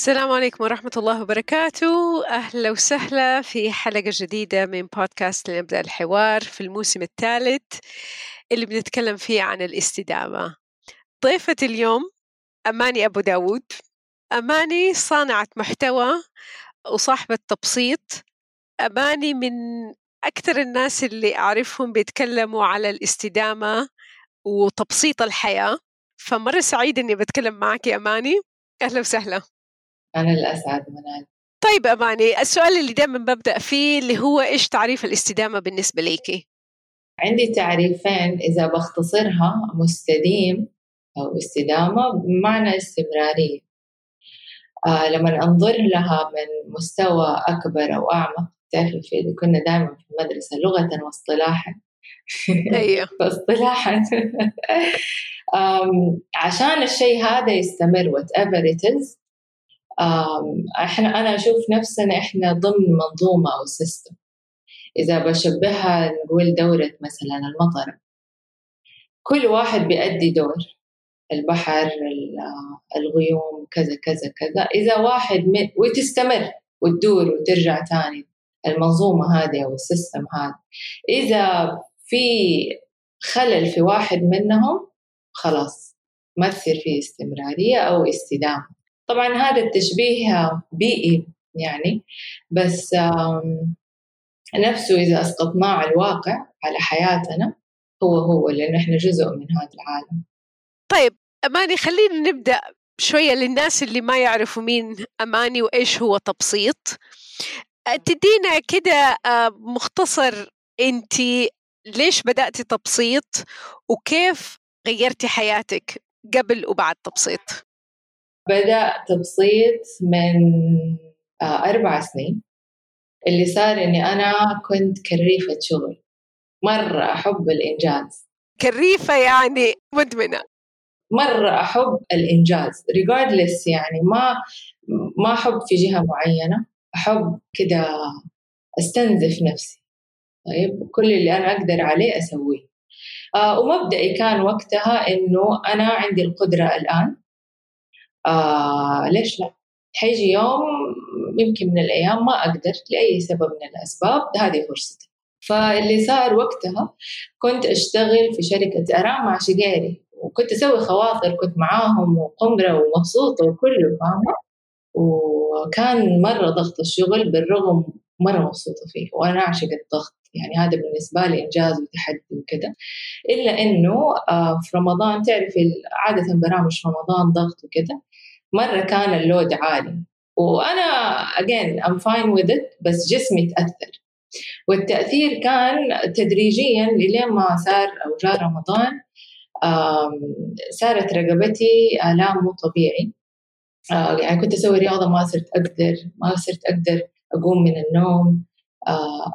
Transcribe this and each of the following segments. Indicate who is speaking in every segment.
Speaker 1: السلام عليكم ورحمة الله وبركاته. أهلا وسهلا في حلقة جديدة من بودكاست لنبدأ الحوار في الموسم الثالث اللي بنتكلم فيه عن الاستدامة. ضيفة اليوم أماني أبو داود. أماني صانعة محتوى وصاحبة تبسيط. أماني من أكثر الناس اللي أعرفهم بيتكلموا على الاستدامة وتبسيط الحياة. فمرة سعيدة إني بتكلم معك يا أماني. أهلا وسهلا.
Speaker 2: أنا الأسعد منال
Speaker 1: طيب أماني السؤال اللي دائما ببدأ فيه اللي هو إيش تعريف الاستدامة بالنسبة ليكي؟
Speaker 2: عندي تعريفين إذا بختصرها مستديم أو استدامة بمعنى استمرارية. آه لما أنظر لها من مستوى أكبر أو أعمق تعرفي في كنا دائما في المدرسة لغة واصطلاحا.
Speaker 1: أيوه.
Speaker 2: فاصطلاحا عشان الشيء هذا يستمر whatever it is إحنا أنا أشوف نفسنا إحنا ضمن منظومة أو سيستم إذا بشبهها نقول دورة مثلا المطره كل واحد بيأدي دور. البحر الغيوم كذا كذا كذا. إذا واحد من وتستمر وتدور وترجع تاني المنظومة هذه أو السيستم هذا. إذا في خلل في واحد منهم خلاص ما تصير فيه استمرارية أو استدامة. طبعا هذا التشبيه بيئي يعني بس نفسه إذا أسقطناه على الواقع على حياتنا هو هو لأنه إحنا جزء من هذا العالم.
Speaker 1: طيب أماني خلينا نبدأ شوية للناس اللي ما يعرفوا مين أماني وإيش هو تبسيط. تدينا كده مختصر أنت ليش بدأتي تبسيط وكيف غيرتي حياتك قبل وبعد تبسيط؟
Speaker 2: بدأ تبسيط من أربع سنين. اللي صار إني أنا كنت كريفة شغل. مرة أحب الإنجاز.
Speaker 1: كريفة يعني مدمنة.
Speaker 2: مرة أحب الإنجاز. Regardless يعني ما ما أحب في جهة معينة. أحب كده أستنزف نفسي. طيب كل اللي أنا أقدر عليه أسويه. آه ومبدئي كان وقتها إنه أنا عندي القدرة الآن. آه ليش لا؟ حيجي يوم يمكن من الأيام ما أقدر لأي سبب من الأسباب هذه فرصتي. فاللي صار وقتها كنت أشتغل في شركة أرام مع شقيري وكنت أسوي خواطر كنت معاهم وقمرة ومبسوطة وكله فاهمة؟ وكان مرة ضغط الشغل بالرغم مرة مبسوطة فيه وأنا أعشق الضغط. يعني هذا بالنسبة لي إنجاز وتحدي وكذا. إلا إنه في رمضان تعرفي عادة برامج رمضان ضغط وكذا مرة كان اللود عالي. وأنا again I'm fine with it بس جسمي تأثر. والتأثير كان تدريجيا لين ما صار أو جاء رمضان صارت رقبتي آلام مو طبيعي. يعني كنت أسوي رياضة ما صرت أقدر ما صرت أقدر أقوم من النوم.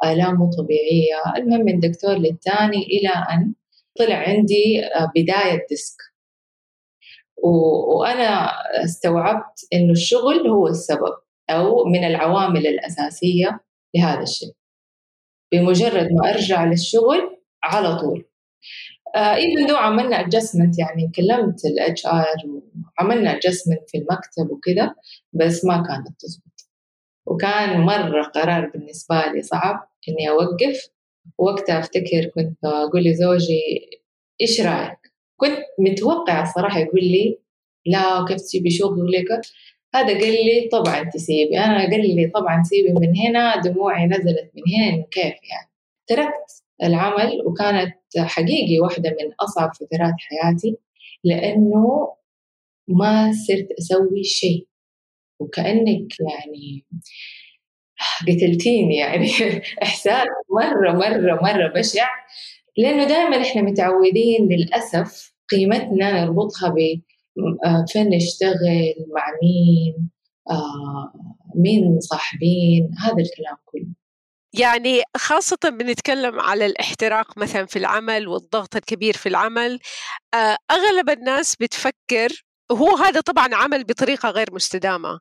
Speaker 2: آلام مو طبيعية. المهم من دكتور للتاني إلى أن طلع عندي بداية ديسك. وأنا استوعبت إنه الشغل هو السبب أو من العوامل الأساسية لهذا الشيء. بمجرد ما أرجع للشغل على طول. even uh, though عملنا adjustment يعني كلمت ال HR وعملنا adjustment في المكتب وكذا بس ما كانت تزبط وكان مرة قرار بالنسبة لي صعب إني أوقف. وقتها أفتكر كنت أقول لزوجي إيش رأيك؟ كنت متوقعة الصراحة يقول لي لا كيف تسيبي شغلك هذا قال لي طبعا تسيبي. أنا قال لي طبعا سيبي من هنا دموعي نزلت من هنا كيف يعني؟ تركت العمل وكانت حقيقي واحدة من أصعب فترات حياتي لأنه ما صرت أسوي شيء. وكأنك يعني قتلتيني يعني. إحساس مرة مرة مرة بشع لأنه دائما إحنا متعودين للأسف قيمتنا نربطها ب فين نشتغل مع مين آه مين مصاحبين هذا الكلام كله.
Speaker 1: يعني خاصة بنتكلم على الاحتراق مثلا في العمل والضغط الكبير في العمل أغلب الناس بتفكر وهو هذا طبعا عمل بطريقة غير مستدامة.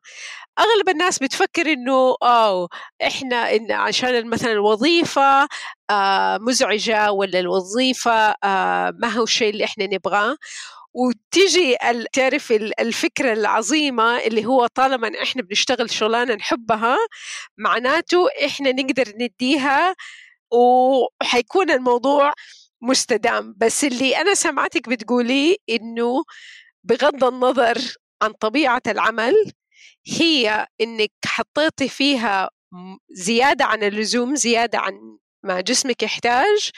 Speaker 1: أغلب الناس بتفكر إنه أو إحنا إن عشان مثلا الوظيفة آه مزعجة ولا الوظيفة آه ما هو الشيء اللي إحنا نبغاه. وتيجي تعرف الفكرة العظيمة اللي هو طالما إحنا بنشتغل شغلانة نحبها معناته إحنا نقدر نديها وحيكون الموضوع مستدام. بس اللي أنا سمعتك بتقولي إنه بغض النظر عن طبيعة العمل هي إنك حطيتي فيها زيادة عن اللزوم زيادة عن ما جسمك يحتاج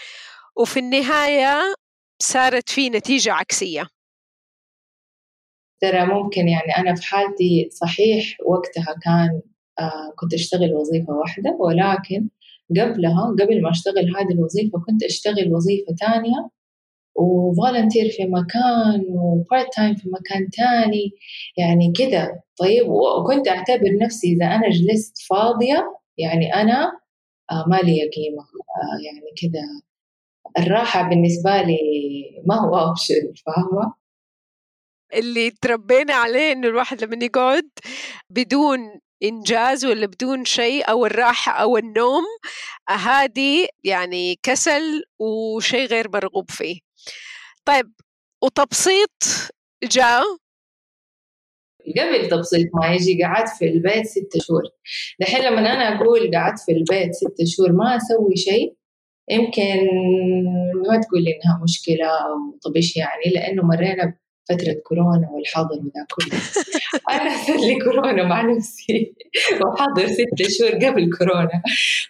Speaker 1: وفي النهاية صارت في نتيجة عكسية.
Speaker 2: ترى ممكن يعني أنا في حالتي صحيح وقتها كان آه كنت أشتغل وظيفة واحدة ولكن قبلها قبل ما أشتغل هذه الوظيفة كنت أشتغل وظيفة تانية و volunteer في مكان و part time في مكان تاني. يعني كده. طيب وكنت أعتبر نفسي إذا أنا جلست فاضية يعني أنا آه ما لي قيمة. آه يعني كده. الراحة بالنسبة لي ما هو أوبشن فاهمة؟
Speaker 1: اللي تربينا عليه إنه الواحد لما يقعد بدون إنجاز ولا بدون شيء أو الراحة أو النوم هذه يعني كسل وشيء غير مرغوب فيه. طيب وتبسيط جاء
Speaker 2: قبل تبسيط ما يجي قعدت في البيت ستة شهور. دحين لما أنا أقول قعدت في البيت ستة شهور ما أسوي شيء يمكن ما تقول إنها مشكلة أو طب إيش يعني؟ لأنه مرينا فترة كورونا والحظر وذا كله. أنا صار لي كورونا مع نفسي. وحظر ستة شهور قبل كورونا.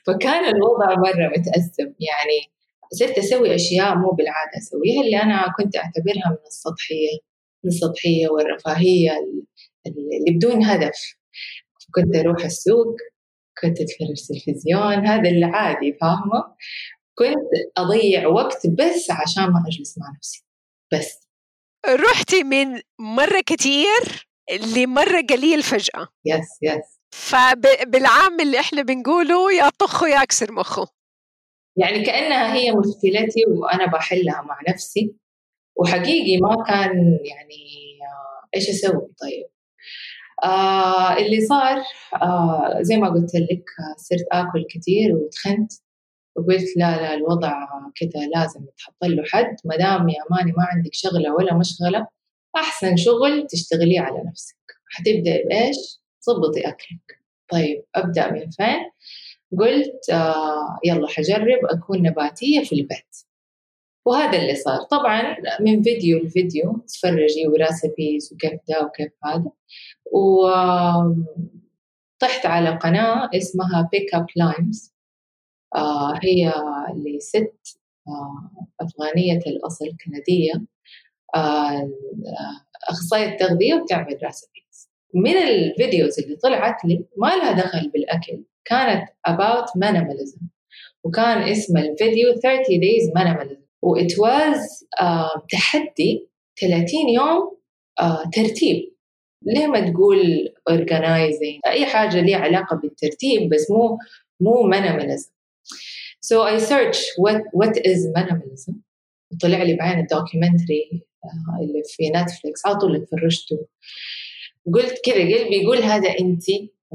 Speaker 2: فكان الوضع مرة متأزم يعني صرت أسوي أشياء مو بالعادة أسويها اللي أنا كنت أعتبرها من السطحية من السطحية والرفاهية اللي بدون هدف. كنت أروح السوق كنت أتفرج تلفزيون هذا اللي عادي فاهمة؟ كنت أضيع وقت بس عشان ما أجلس مع نفسي. بس.
Speaker 1: رحتي من مرة كتير لمرة قليل فجأة.
Speaker 2: يس يس
Speaker 1: فبالعام اللي إحنا بنقوله يا طخه يا أكسر مخه.
Speaker 2: يعني كأنها هي مشكلتي وأنا بحلها مع نفسي. وحقيقي ما كان يعني آه، إيش أسوي؟ طيب. آه اللي صار آه زي ما قلت لك صرت آكل كثير وتخنت. وقلت لا لا الوضع كذا لازم يتحط له حد. ما دام يا ماني ما عندك شغلة ولا مشغلة أحسن شغل تشتغليه على نفسك. حتبدأ بإيش؟ ظبطي أكلك. طيب أبدأ من فين؟ قلت آه يلا حجرب أكون نباتية في البيت. وهذا اللي صار. طبعا من فيديو لفيديو تفرجي و recipes وكيف ده وكيف هذا. و طحت على قناة اسمها Pick Up Limes هي لست آه أفغانية الأصل كندية. آه أخصائية تغذية وبتعمل recipes من ال videos اللي طلعت لي ما لها دخل بالأكل. كانت about minimalism. وكان اسم الفيديو 30 days minimalism. و it was uh, تحدي 30 يوم uh, ترتيب. ليه ما تقول organizing أي حاجة ليها علاقة بالترتيب بس مو مو minimalism. So I search what what is minimalism وطلع لي بعين ال documentary uh, اللي في Netflix على طول اتفرجته قلت كذا قلبي يقول هذا انت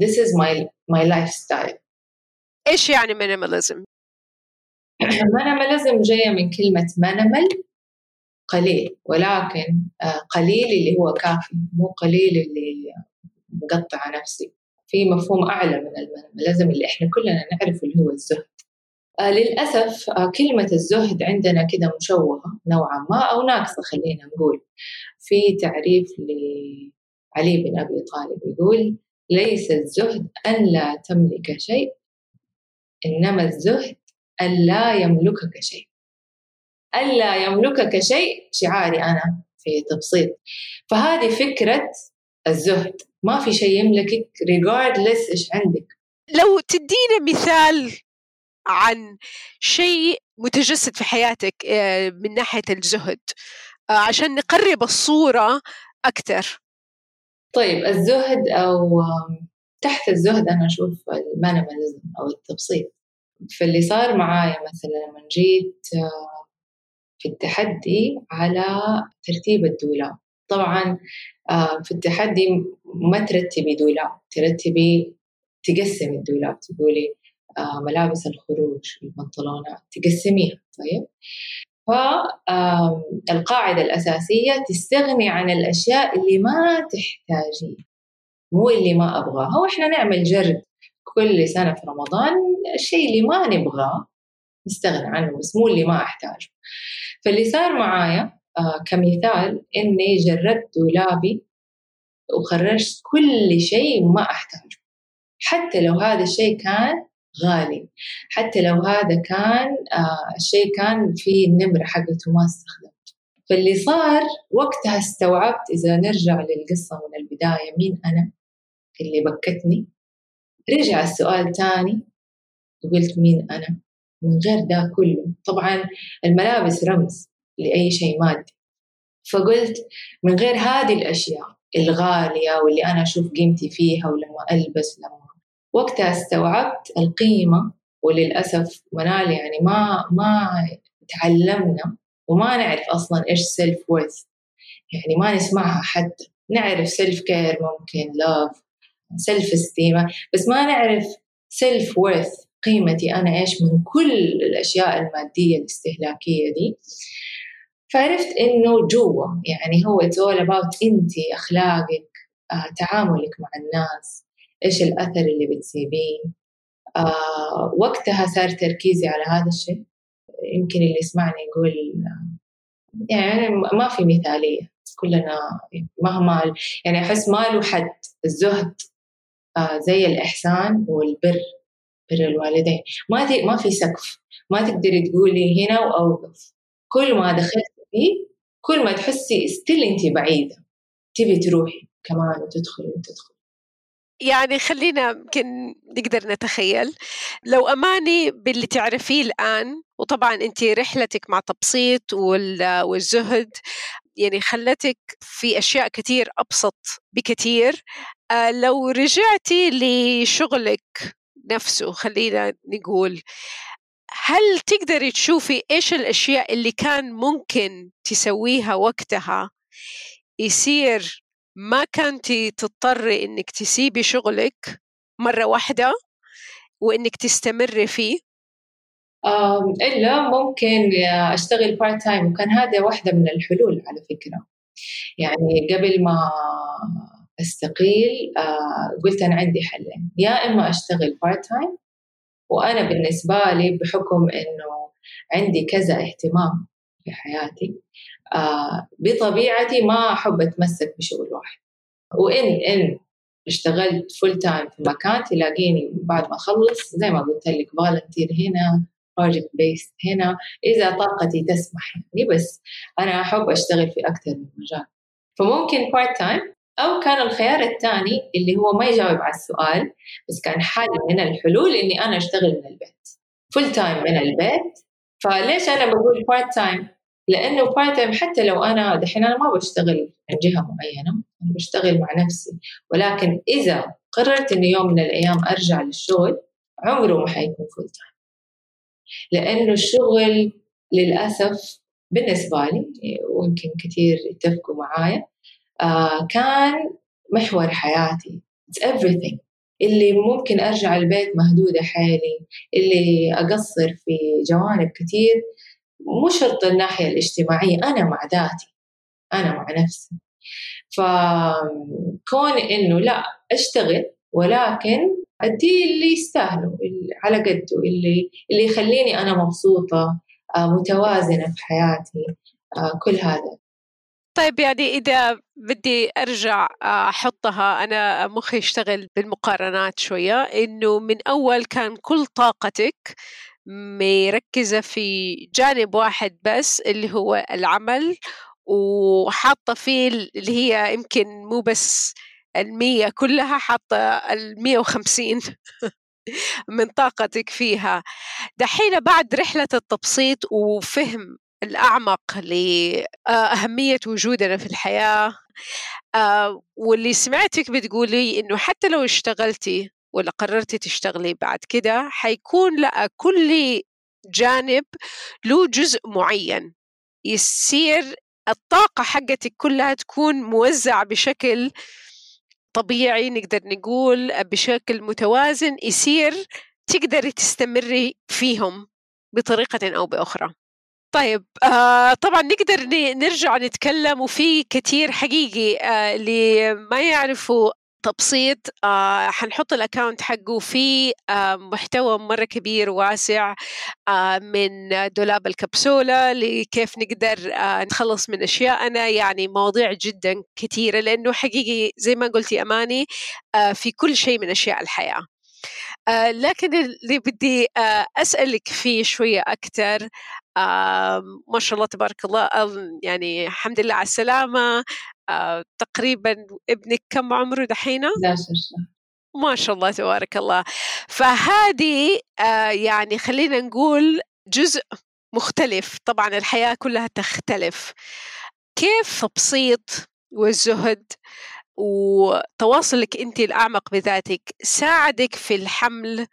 Speaker 2: this is my my lifestyle.
Speaker 1: إيش يعني minimalism؟
Speaker 2: minimalism جاية من كلمة minimal قليل. ولكن آه، قليل اللي هو كافي مو قليل اللي مقطع نفسي. في مفهوم أعلى من المينيماليزم اللي إحنا كلنا نعرفه اللي هو الزهد. آه للأسف آه كلمة الزهد عندنا كده مشوهة نوعا ما أو ناقصة خلينا نقول. في تعريف لعلي بن أبي طالب يقول ليس الزهد أن لا تملك شيء إنما الزهد أن لا يملكك شيء. أن لا يملكك شيء شعاري أنا في تبسيط فهذه فكرة الزهد. ما في شيء يملكك regardless إيش عندك.
Speaker 1: لو تدينا مثال عن شيء متجسد في حياتك آه، من ناحية الزهد آه، عشان نقرب الصورة أكثر.
Speaker 2: طيب الزهد أو تحت الزهد أنا أشوف المانيماليزم أو التبسيط. فاللي صار معايا مثلا لما جيت في التحدي على ترتيب الدولاب. طبعا في التحدي ما ترتبي دولاب ترتبي تقسمي الدولاب تقولي ملابس الخروج البنطلونات تقسميها طيب؟ فالقاعدة الأساسية تستغني عن الأشياء اللي ما تحتاجيها مو اللي ما أبغاها. وإحنا نعمل جرد كل سنة في رمضان الشيء اللي ما نبغاه نستغنى عنه بس مو اللي ما أحتاجه. فاللي صار معايا آه كمثال إني جردت دولابي وخرجت كل شيء ما أحتاجه. حتى لو هذا الشيء كان غالي. حتى لو هذا كان آه الشيء كان فيه النمرة حقته ما استخدمته فاللي صار وقتها استوعبت إذا نرجع للقصة من البداية مين أنا اللي بكتني؟ رجع السؤال تاني وقلت مين أنا؟ من غير ده كله. طبعا الملابس رمز لأي شيء مادي. فقلت من غير هذه الأشياء الغالية واللي أنا أشوف قيمتي فيها ولما ألبس لما وقتها استوعبت القيمة وللأسف منال يعني ما ما تعلمنا وما نعرف أصلا إيش self worth يعني ما نسمعها حتى نعرف self care ممكن love self esteem بس ما نعرف self worth قيمتي أنا إيش من كل الأشياء المادية الاستهلاكية دي. فعرفت إنه جوا يعني هو it's all about أنت أخلاقك آه، تعاملك مع الناس. إيش الأثر اللي بتسيبيه آه، وقتها صار تركيزي على هذا الشيء. يمكن اللي يسمعني يقول يعني ما في مثالية. كلنا مهما يعني أحس ما له حد الزهد آه زي الإحسان والبر بر الوالدين. ما ما في سقف. ما تقدري تقولي هنا وأوقف. كل ما دخلت فيه كل ما تحسي ستيل أنت بعيدة. تبي تروحي كمان وتدخلي وتدخلي.
Speaker 1: يعني خلينا يمكن نقدر نتخيل. لو أماني باللي تعرفيه الآن وطبعا أنت رحلتك مع تبسيط والزهد يعني خلتك في أشياء كثير أبسط بكثير آه، لو رجعتي لشغلك نفسه خلينا نقول هل تقدري تشوفي إيش الأشياء اللي كان ممكن تسويها وقتها يصير ما كنتي تضطري انك تسيبي شغلك مرة واحدة وانك تستمري فيه؟
Speaker 2: إلا ممكن أشتغل part time وكان هذا واحدة من الحلول على فكرة. يعني قبل ما أستقيل آه قلت أنا عندي حلين. يا إما أشتغل part time وأنا بالنسبة لي بحكم إنه عندي كذا اهتمام في حياتي بطبيعتي ما أحب أتمسك بشغل واحد. وإن إن اشتغلت full time في مكان تلاقيني بعد ما أخلص زي ما قلت لك volunteer هنا project based هنا إذا طاقتي تسمح يعني بس أنا أحب أشتغل في أكثر من مجال. فممكن part time أو كان الخيار الثاني اللي هو ما يجاوب على السؤال بس كان حل من الحلول إني أنا أشتغل من البيت. full time من البيت. فليش أنا بقول part time؟ لأنه part time حتى لو أنا دحين أنا ما بشتغل عن جهة معينة أنا بشتغل مع نفسي. ولكن إذا قررت إني يوم من الأيام أرجع للشغل عمره ما حيكون full time لأنه الشغل للأسف بالنسبة لي ويمكن كثير يتفقوا معايا آه كان محور حياتي. It's everything. اللي ممكن أرجع البيت مهدودة حالي اللي أقصر في جوانب كثير مو شرط الناحية الاجتماعية أنا مع ذاتي أنا مع نفسي. فكون إنه لا أشتغل ولكن أدي اللي يستاهله على قده اللي اللي يخليني أنا مبسوطة آه، متوازنة في حياتي آه، كل هذا.
Speaker 1: طيب يعني إذا بدي أرجع أحطها أنا مخي يشتغل بالمقارنات شوية إنه من أول كان كل طاقتك مركزة في جانب واحد بس اللي هو العمل وحاطة فيه اللي هي يمكن مو بس المية كلها حاطة المية وخمسين من طاقتك فيها. دحين بعد رحلة التبسيط وفهم الأعمق لأهمية وجودنا في الحياة آه، واللي سمعتك بتقولي إنه حتى لو اشتغلتي ولا قررتي تشتغلي بعد كده حيكون لأ كل جانب له جزء معين. يصير الطاقة حقتك كلها تكون موزعة بشكل طبيعي نقدر نقول بشكل متوازن يصير تقدري تستمري فيهم بطريقة أو بأخرى. طيب آه طبعا نقدر نرجع نتكلم وفي كثير حقيقي آه اللي ما يعرفوا تبسيط آه حنحط الاكونت حقه في آه محتوى مرة كبير واسع آه من دولاب الكبسولة لكيف نقدر آه نتخلص من أشياءنا. يعني مواضيع جدا كثيرة لأنه حقيقي زي ما قلتي أماني آه في كل شيء من أشياء الحياة. آه لكن اللي بدي آه أسألك فيه شوية أكثر آه ما شاء الله تبارك الله يعني الحمد لله على السلامة. آه تقريبا ابنك كم عمره دحين؟
Speaker 2: 11
Speaker 1: ما شاء الله تبارك الله. فهذه آه يعني خلينا نقول جزء مختلف. طبعا الحياة كلها تختلف. كيف تبسيط والزهد وتواصلك أنت الأعمق بذاتك ساعدك في الحمل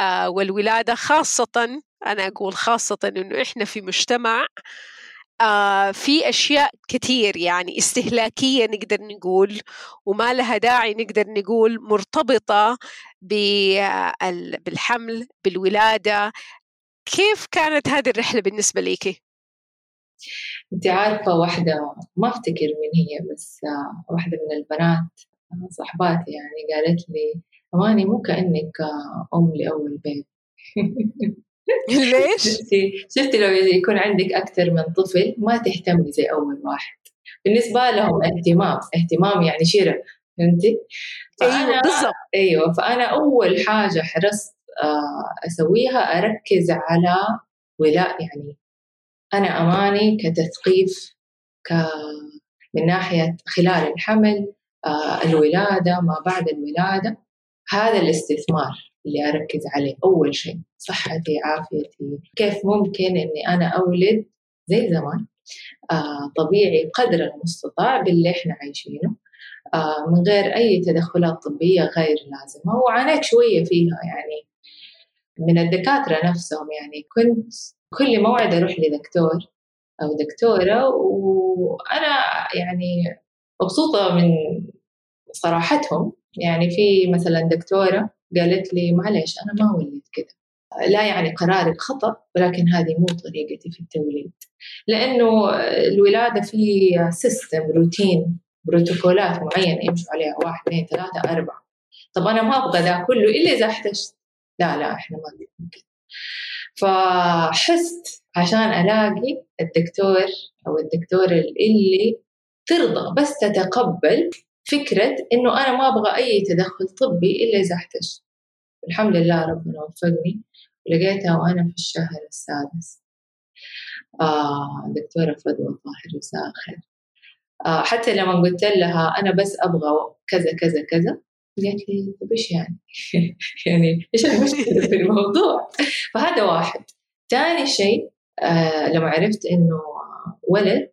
Speaker 1: آه والولادة خاصة أنا أقول خاصة إنه إحنا في مجتمع آه في أشياء كثير يعني استهلاكية نقدر نقول وما لها داعي نقدر نقول مرتبطة بالحمل بالولادة كيف كانت هذه الرحلة بالنسبة ليكي؟
Speaker 2: أنت عارفة واحدة ما أفتكر من هي بس آه، واحدة من البنات صاحباتي يعني قالت لي أماني مو كأنك آه، أم لأول بيت
Speaker 1: ليش؟
Speaker 2: شفتي شفتي لو يكون عندك أكثر من طفل ما تهتمي زي أول واحد بالنسبة لهم اهتمام اهتمام يعني شراء فهمتي؟
Speaker 1: أيوه بالضبط
Speaker 2: أيوه فأنا أول حاجة حرصت آه، أسويها أركز على ولاء يعني أنا أماني كتثقيف ك من ناحية خلال الحمل آه، الولادة ما بعد الولادة هذا الاستثمار اللي أركز عليه. أول شيء صحتي عافيتي. كيف ممكن إني أنا أولد زي زمان؟ آه طبيعي قدر المستطاع باللي إحنا عايشينه. آه من غير أي تدخلات طبية غير لازمة. وعانيت شوية فيها يعني. من الدكاترة نفسهم يعني كنت كل موعد أروح لدكتور أو دكتورة. وأنا يعني مبسوطة من صراحتهم. يعني في مثلا دكتورة قالت لي معلش أنا ما ولدت كذا لا يعني قرارك خطأ ولكن هذه مو طريقتي في التوليد. لأنه الولادة في system روتين بروتوكولات معينة يمشوا عليها واحد اثنين ثلاثة أربعة. طب أنا ما أبغى ذا كله إلا إذا احتجت. لا لا إحنا ما ممكن فحست عشان ألاقي الدكتور أو الدكتورة اللي ترضى بس تتقبل فكرة إنه أنا ما أبغى أي تدخل طبي إلا إذا احتجت. الحمد لله ربنا وفقني لقيتها وأنا في الشهر السادس. آه دكتورة فدوى طاهر مساء الخير. آه حتى لما قلت لها أنا بس أبغى كذا كذا كذا قالت لي طيب إيش يعني؟ يعني إيش المشكلة في الموضوع؟ فهذا واحد. ثاني شيء آه لما عرفت إنه ولد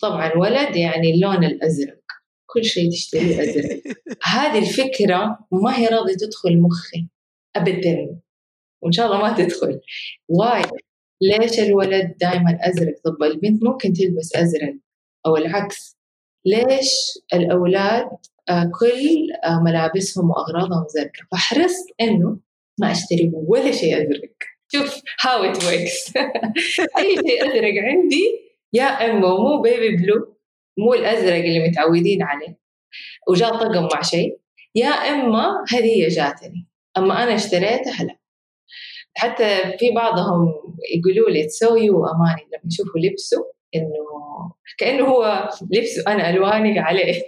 Speaker 2: طبعا ولد يعني اللون الأزرق. كل شيء تشتريه أزرق هذه الفكرة ما هي راضية تدخل مخي. أبدا. وإن شاء الله ما تدخل. واي ليش الولد دائما أزرق؟ طب البنت ممكن تلبس أزرق. أو العكس. ليش الأولاد آه، كل آه، ملابسهم وأغراضهم زرقاء؟ فحرصت إنه ما أشتري ولا شيء أزرق. شوف how it works أي شيء أزرق عندي يا إما مو baby blue مو الأزرق اللي متعودين عليه. وجاء طقم مع شيء. يا إما هدية جاتني. أما أنا اشتريتها لا. حتى في بعضهم يقولوا لي تسوي وأماني. لما يشوفوا لبسه إنه كأنه هو لبسه أنا ألواني عليه.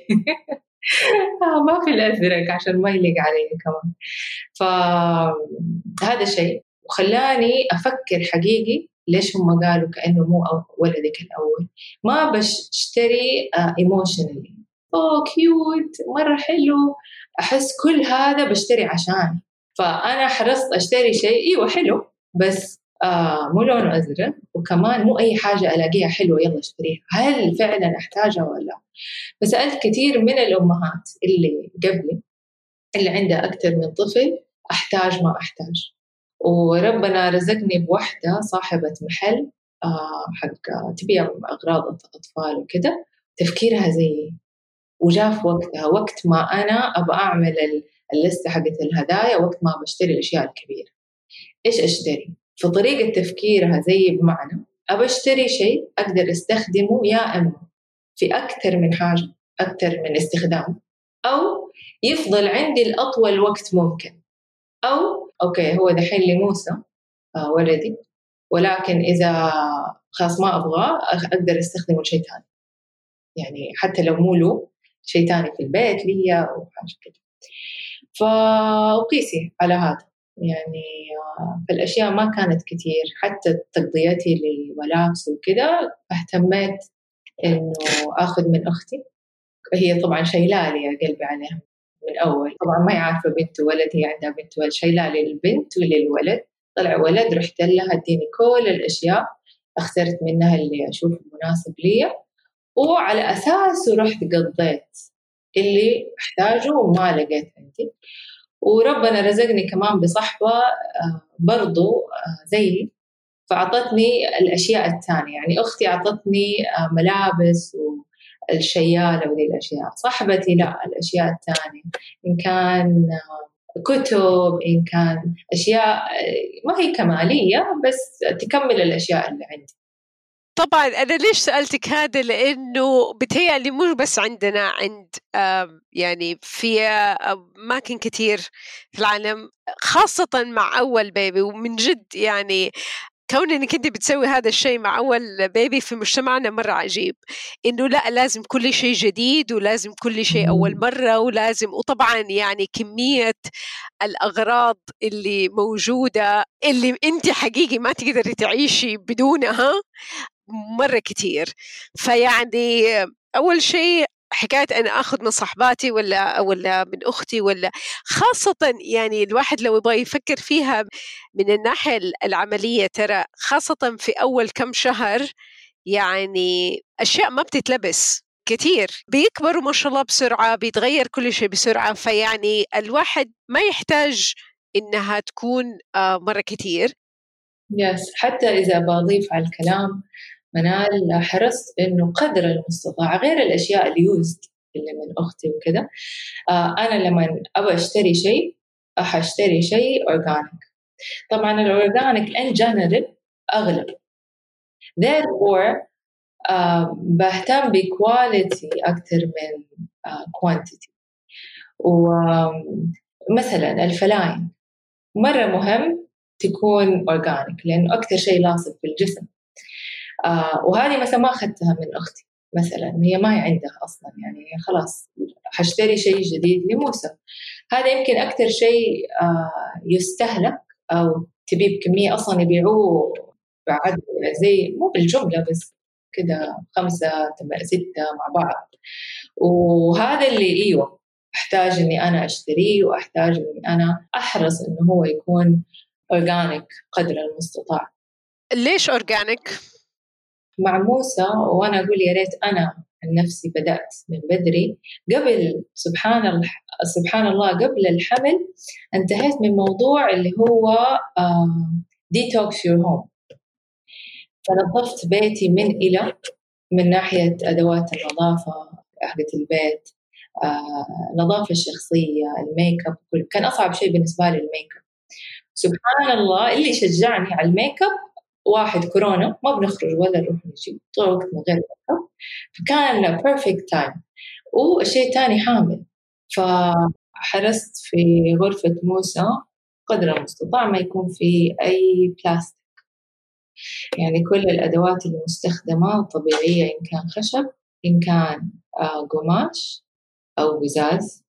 Speaker 2: آه ما في الأزرق عشان ما يليق علي كمان. فهذا شيء. وخلاني أفكر حقيقي ليش هم قالوا كأنه مو ولدك الأول. ما بشتري ايموشنالي أوه كيوت مرة حلو. أحس كل هذا بشتري عشان فأنا حرصت أشتري شيء أيوه حلو. بس آه مو لونه أزرق وكمان مو أي حاجة ألاقيها حلوة يلا اشتريها. هل فعلا أحتاجها ولا فسألت كثير من الأمهات اللي قبلي اللي عندها أكثر من طفل أحتاج ما أحتاج. وربنا رزقني بوحدة صاحبة محل آه حق تبيع أغراض أطفال وكذا تفكيرها زيي وجاء في وقتها وقت ما أنا أبغى أعمل اللستة حقت الهدايا وقت ما بشتري الأشياء الكبيرة. إيش أشتري؟ فطريقة تفكيرها زي بمعنى أبى أشتري شيء أقدر أستخدمه يا إما في أكثر من حاجة أكثر من استخدام. أو يفضل عندي الأطول وقت ممكن. أو أوكي هو دحين لموسى آه ولدي. ولكن إذا خلاص ما أبغاه أقدر أستخدمه لشيء ثاني. يعني حتى لو مو له شيء ثاني في البيت لي أو حاجة كده. فأقيسي على هذا. يعني آه، فالأشياء ما كانت كثير حتى تغطيتي لملابس وكذا اهتميت إنه آخذ من أختي. هي طبعا شايلالي يا قلبي عليها. من أول طبعا ما هي عارفة بنت وولد هي عندها بنت ولد شايلالي للبنت وللولد. طلع ولد رحت لها اديني كل الأشياء. أخترت منها اللي أشوفه مناسب لي وعلى أساسه رحت قضيت اللي أحتاجه وما لقيت عندي. وربنا رزقني كمان بصحبة آه، برضو آه، زيي. فأعطتني الأشياء الثانية. يعني أختي أعطتني آه، ملابس والشيالة وذي الأشياء. صاحبتي لا الأشياء الثانية. إن كان كتب إن كان أشياء ما هي كمالية بس تكمل الأشياء اللي عندي.
Speaker 1: طبعا أنا ليش سألتك هذا؟ لأنه بتهيألي مو بس عندنا عند يعني في أماكن كثير في العالم خاصة مع أول بيبي ومن جد يعني كون إنك أنت بتسوي هذا الشيء مع أول بيبي في مجتمعنا مرة عجيب. إنه لا لازم كل شيء جديد ولازم كل شيء أول مرة ولازم وطبعا يعني كمية الأغراض اللي موجودة اللي أنت حقيقي ما تقدري تعيشي بدونها مرة كتير. فيعني أول شيء حكاية أنا أخذ من صحباتي ولا ولا من أختي ولا. خاصة يعني الواحد لو يبغى يفكر فيها من الناحية العملية ترى خاصة في أول كم شهر يعني أشياء ما بتتلبس كثير بيكبروا ما شاء الله بسرعة بيتغير كل شيء بسرعة. فيعني الواحد ما يحتاج إنها تكون آه، مرة كثير
Speaker 2: yes حتى إذا بضيف على الكلام منال حرصت إنه قدر المستطاع غير الأشياء ال used اللي من أختي وكذا. آه أنا لما ابى أشتري شيء حاشتري شيء organic طبعا ال organic in general أغلى. Therefore آه بهتم ب quality أكثر من quantity آه ومثلا الفلاين. مرة مهم تكون organic لأنه أكثر شيء لاصق في الجسم آه وهذه مثلا ما أخذتها من أختي مثلا هي ما هي عندها أصلا يعني خلاص حاشتري شيء جديد لموسى هذا يمكن أكثر شيء آه يستهلك أو تبيه بكمية أصلا يبيعوه بعد زي مو بالجملة بس كده خمسة ستة مع بعض. وهذا اللي إيوه أحتاج إني أنا أشتريه وأحتاج إني أنا أحرص إنه هو يكون organic قدر المستطاع.
Speaker 1: ليش organic؟
Speaker 2: مع موسى وأنا أقول يا ريت أنا عن نفسي بدأت من بدري. قبل سبحان سبحان الله قبل الحمل انتهيت من موضوع اللي هو detox your home فنظفت بيتي من إلى من ناحية أدوات النظافة حقت البيت آه، النظافه الشخصية ال make up كان أصعب شيء بالنسبة لي ال make up سبحان الله اللي شجعني على ال make up واحد كورونا ما بنخرج ولا نروح نجي طول الوقت من غير فكان perfect time والشيء الثاني حامل. فحرصت في غرفة موسى قدر المستطاع ما يكون في أي بلاستيك يعني كل الأدوات المستخدمة طبيعية إن كان خشب إن كان آه، قماش أو قزاز.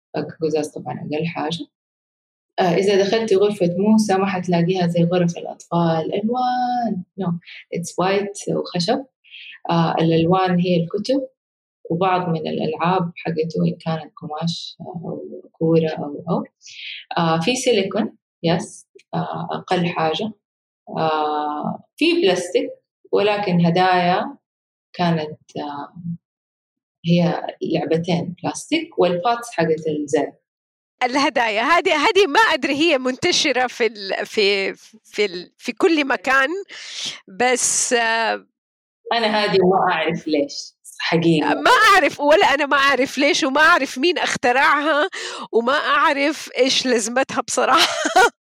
Speaker 2: قزاز طبعا أقل حاجة. إذا دخلتي غرفة موسى ما حتلاقيها زي غرف الأطفال. ألوان. no it's white وخشب. آه الألوان هي الكتب وبعض من الألعاب حقته إن كانت قماش أو كورة أو أو. آه في سيليكون yes آه أقل حاجة. آه في بلاستيك ولكن هدايا كانت آه هي لعبتين بلاستيك والباتس حقت الزر.
Speaker 1: الهدايا. هذه هذه ما أدري هي منتشرة في ال في في ال في كل مكان بس
Speaker 2: أنا هذه ما أعرف ليش حقيقة
Speaker 1: ما أعرف ولا أنا ما أعرف ليش وما أعرف مين اخترعها وما أعرف إيش لازمتها بصراحة.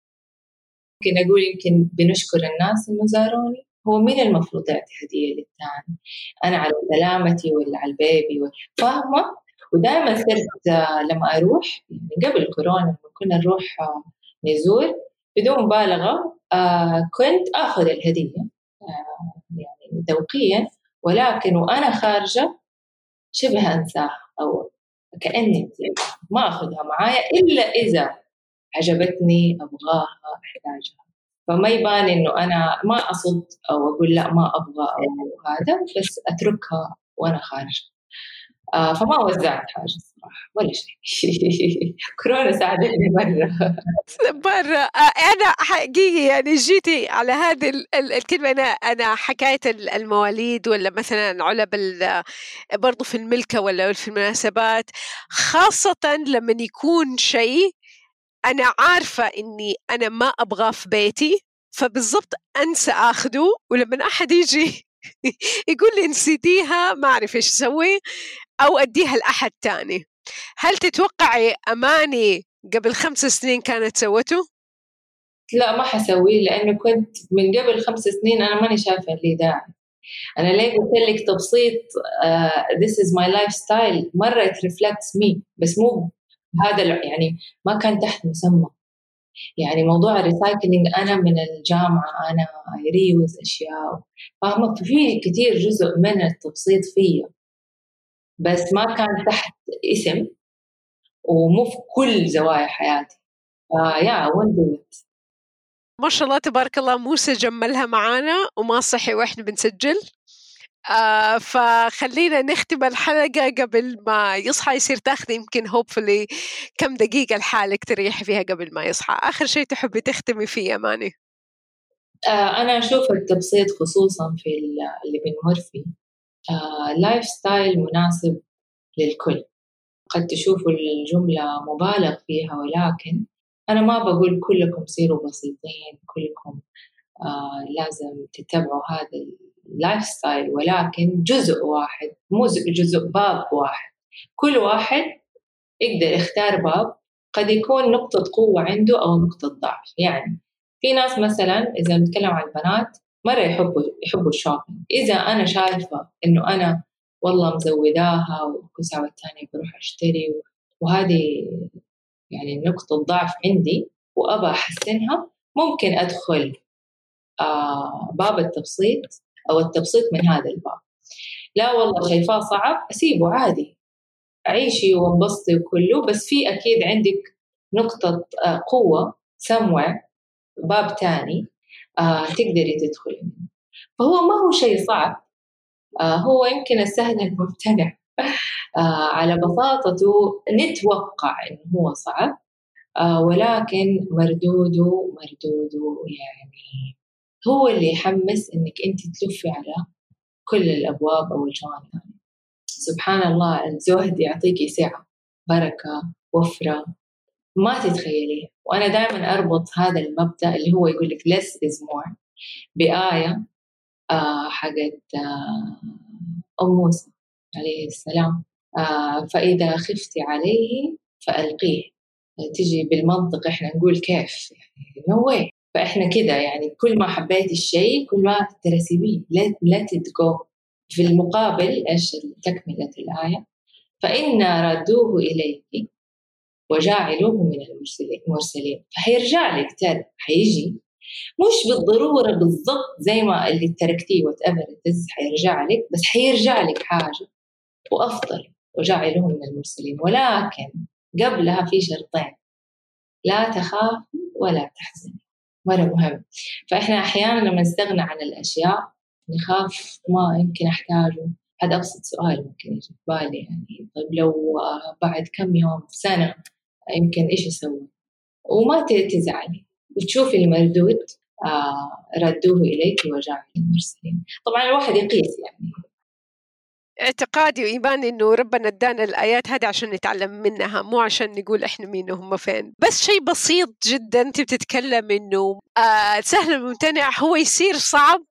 Speaker 2: ممكن أقول يمكن بنشكر الناس إنه زاروني. هو مين المفروض يعطي هدية للثاني؟ أنا على سلامتي ولا على البيبي فاهمة؟ ودائما صرت آه، لما أروح يعني قبل كورونا لما كنا نروح آه، نزور بدون مبالغة آه، كنت آخذ الهدية يعني ذوقيا ولكن وأنا خارجة شبه أنساها أو كأني ما أخذها معايا إلا إذا عجبتني أبغاها أحتاجها. فما يبان إنه أنا ما أصد أو أقول لا ما أبغى أو هذا بس أتركها وأنا خارجة. آه فما وزعت حاجة الصراحة ولا شيء. كورونا ساعدتني مرة.
Speaker 1: مرة. آه، أنا حقيقي يعني جيتي على هذه الكلمة أنا أنا حكاية المواليد ولا مثلا علب برضو في الملكة ولا في المناسبات خاصة لما يكون شيء أنا عارفة إني أنا ما أبغاه في بيتي فبالضبط أنسى أخذه ولما أحد يجي يقول لي نسيتيها ما أعرف إيش أسوي. أو أديها لأحد تاني. هل تتوقعي أماني قبل خمس سنين كانت سوته؟
Speaker 2: لا ما حسويه لأنه كنت من قبل خمس سنين أنا ماني شايفة لي داعي. أنا ليه قلت لك تبسيط uh, this is my lifestyle مرة it reflects me بس مو هذا يعني ما كان تحت مسمى. يعني موضوع ال recycling أنا من الجامعة أنا reuse أشياء. فاهمة؟ في كثير جزء من التبسيط فيا. بس ما كان تحت اسم ومو في كل زوايا حياتي. فيا وين
Speaker 1: ما شاء الله تبارك الله موسى جملها معانا وما صحي وإحنا بنسجل. آه فخلينا نختم الحلقة قبل ما يصحى يصير تاخذي يمكن هوبفلي كم دقيقة لحالك تريحي فيها قبل ما يصحى. آخر شيء تحبي تختمي فيه أماني
Speaker 2: آه أنا أشوف التبسيط خصوصا في اللي بنمر فيه. آه lifestyle مناسب للكل. قد تشوفوا الجملة مبالغ فيها ولكن أنا ما بقول كلكم صيروا بسيطين كلكم آه لازم تتبعوا هذا ال lifestyle ولكن جزء واحد مو جزء باب واحد. كل واحد يقدر يختار باب قد يكون نقطة قوة عنده أو نقطة ضعف. يعني في ناس مثلا إذا نتكلم عن البنات مرة يحبوا يحبوا الشوبينج إذا أنا شايفة إنه أنا والله مزوداها وكل ساعة بروح أشتري وهذه يعني نقطة ضعف عندي وأبى أحسنها ممكن أدخل آه باب التبسيط أو التبسيط من هذا الباب. لا والله شايفاه صعب أسيبه عادي. عيشي وانبسطي وكله بس في أكيد عندك نقطة آه، قوة سموع باب تاني. تقدري تدخلي فهو ما هو شيء صعب. آه هو يمكن السهل الممتنع آه على بساطته نتوقع إنه هو صعب. آه ولكن مردوده مردوده يعني هو اللي يحمس إنك أنت تلفي على كل الأبواب أو الجوانب. سبحان الله الزهد يعطيكي سعة بركة وفرة ما تتخيليه وأنا دائما أربط هذا المبدأ اللي هو يقول لك less is more بآية آه حقت آه أم موسى عليه السلام. آه فإذا خفتي عليه فألقيه. تجي بالمنطق إحنا نقول كيف؟ يعني نو no فإحنا كده يعني كل ما حبيت الشيء كل ما ترسبيه let it go. في المقابل إيش تكملة الآية؟ فإن ردوه إليك. وجاعلوه من المرسلين فحيرجع لك ترى حيجي. مش بالضرورة بالضبط زي ما اللي تركتيه وات ايفر حيرجع لك بس حيرجع لك حاجة وأفضل وجاعلوه من المرسلين. ولكن قبلها في شرطين. لا تخافي ولا تحزني مرة مهم. فإحنا أحيانا لما نستغنى عن الأشياء نخاف ما يمكن أحتاجه. هذا أبسط سؤال ممكن يجي في بالي يعني طيب لو بعد كم يوم سنة يمكن إيش أسوي؟ وما تزعلي. وتشوفي المردود آه ردوه إليك وجعل المرسلين طبعا الواحد يقيس يعني.
Speaker 1: اعتقادي وإيماني إنه ربنا ادانا الآيات هذه عشان نتعلم منها مو عشان نقول إحنا مين وهم فين. بس شيء بسيط جدا أنت بتتكلم إنه آه سهل الممتنع هو يصير صعب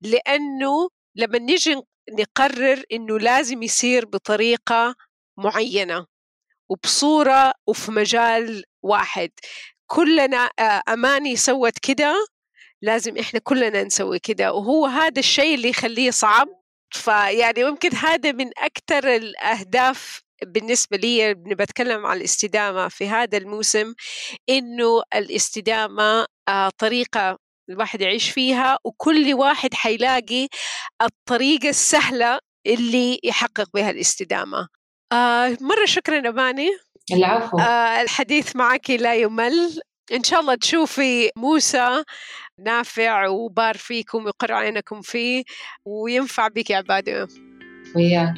Speaker 1: لأنه لما نيجي نقرر إنه لازم يصير بطريقة معينة. وبصورة وفي مجال واحد. كلنا آه أماني سوت كده لازم إحنا كلنا نسوي كده. وهو هذا الشيء اللي يخليه صعب. فيعني ممكن هذا من أكثر الأهداف بالنسبة لي بتكلم عن الاستدامة في هذا الموسم إنه الاستدامة آه، طريقة الواحد يعيش فيها. وكل واحد حيلاقي الطريقة السهلة اللي يحقق بها الاستدامة. آه مرة شكرا أماني.
Speaker 2: العفو.
Speaker 1: آه الحديث معك لا يمل. إن شاء الله تشوفي موسى نافع وبار فيكم ويقر عينكم فيه وينفع بك يا عبادة.
Speaker 2: وياك.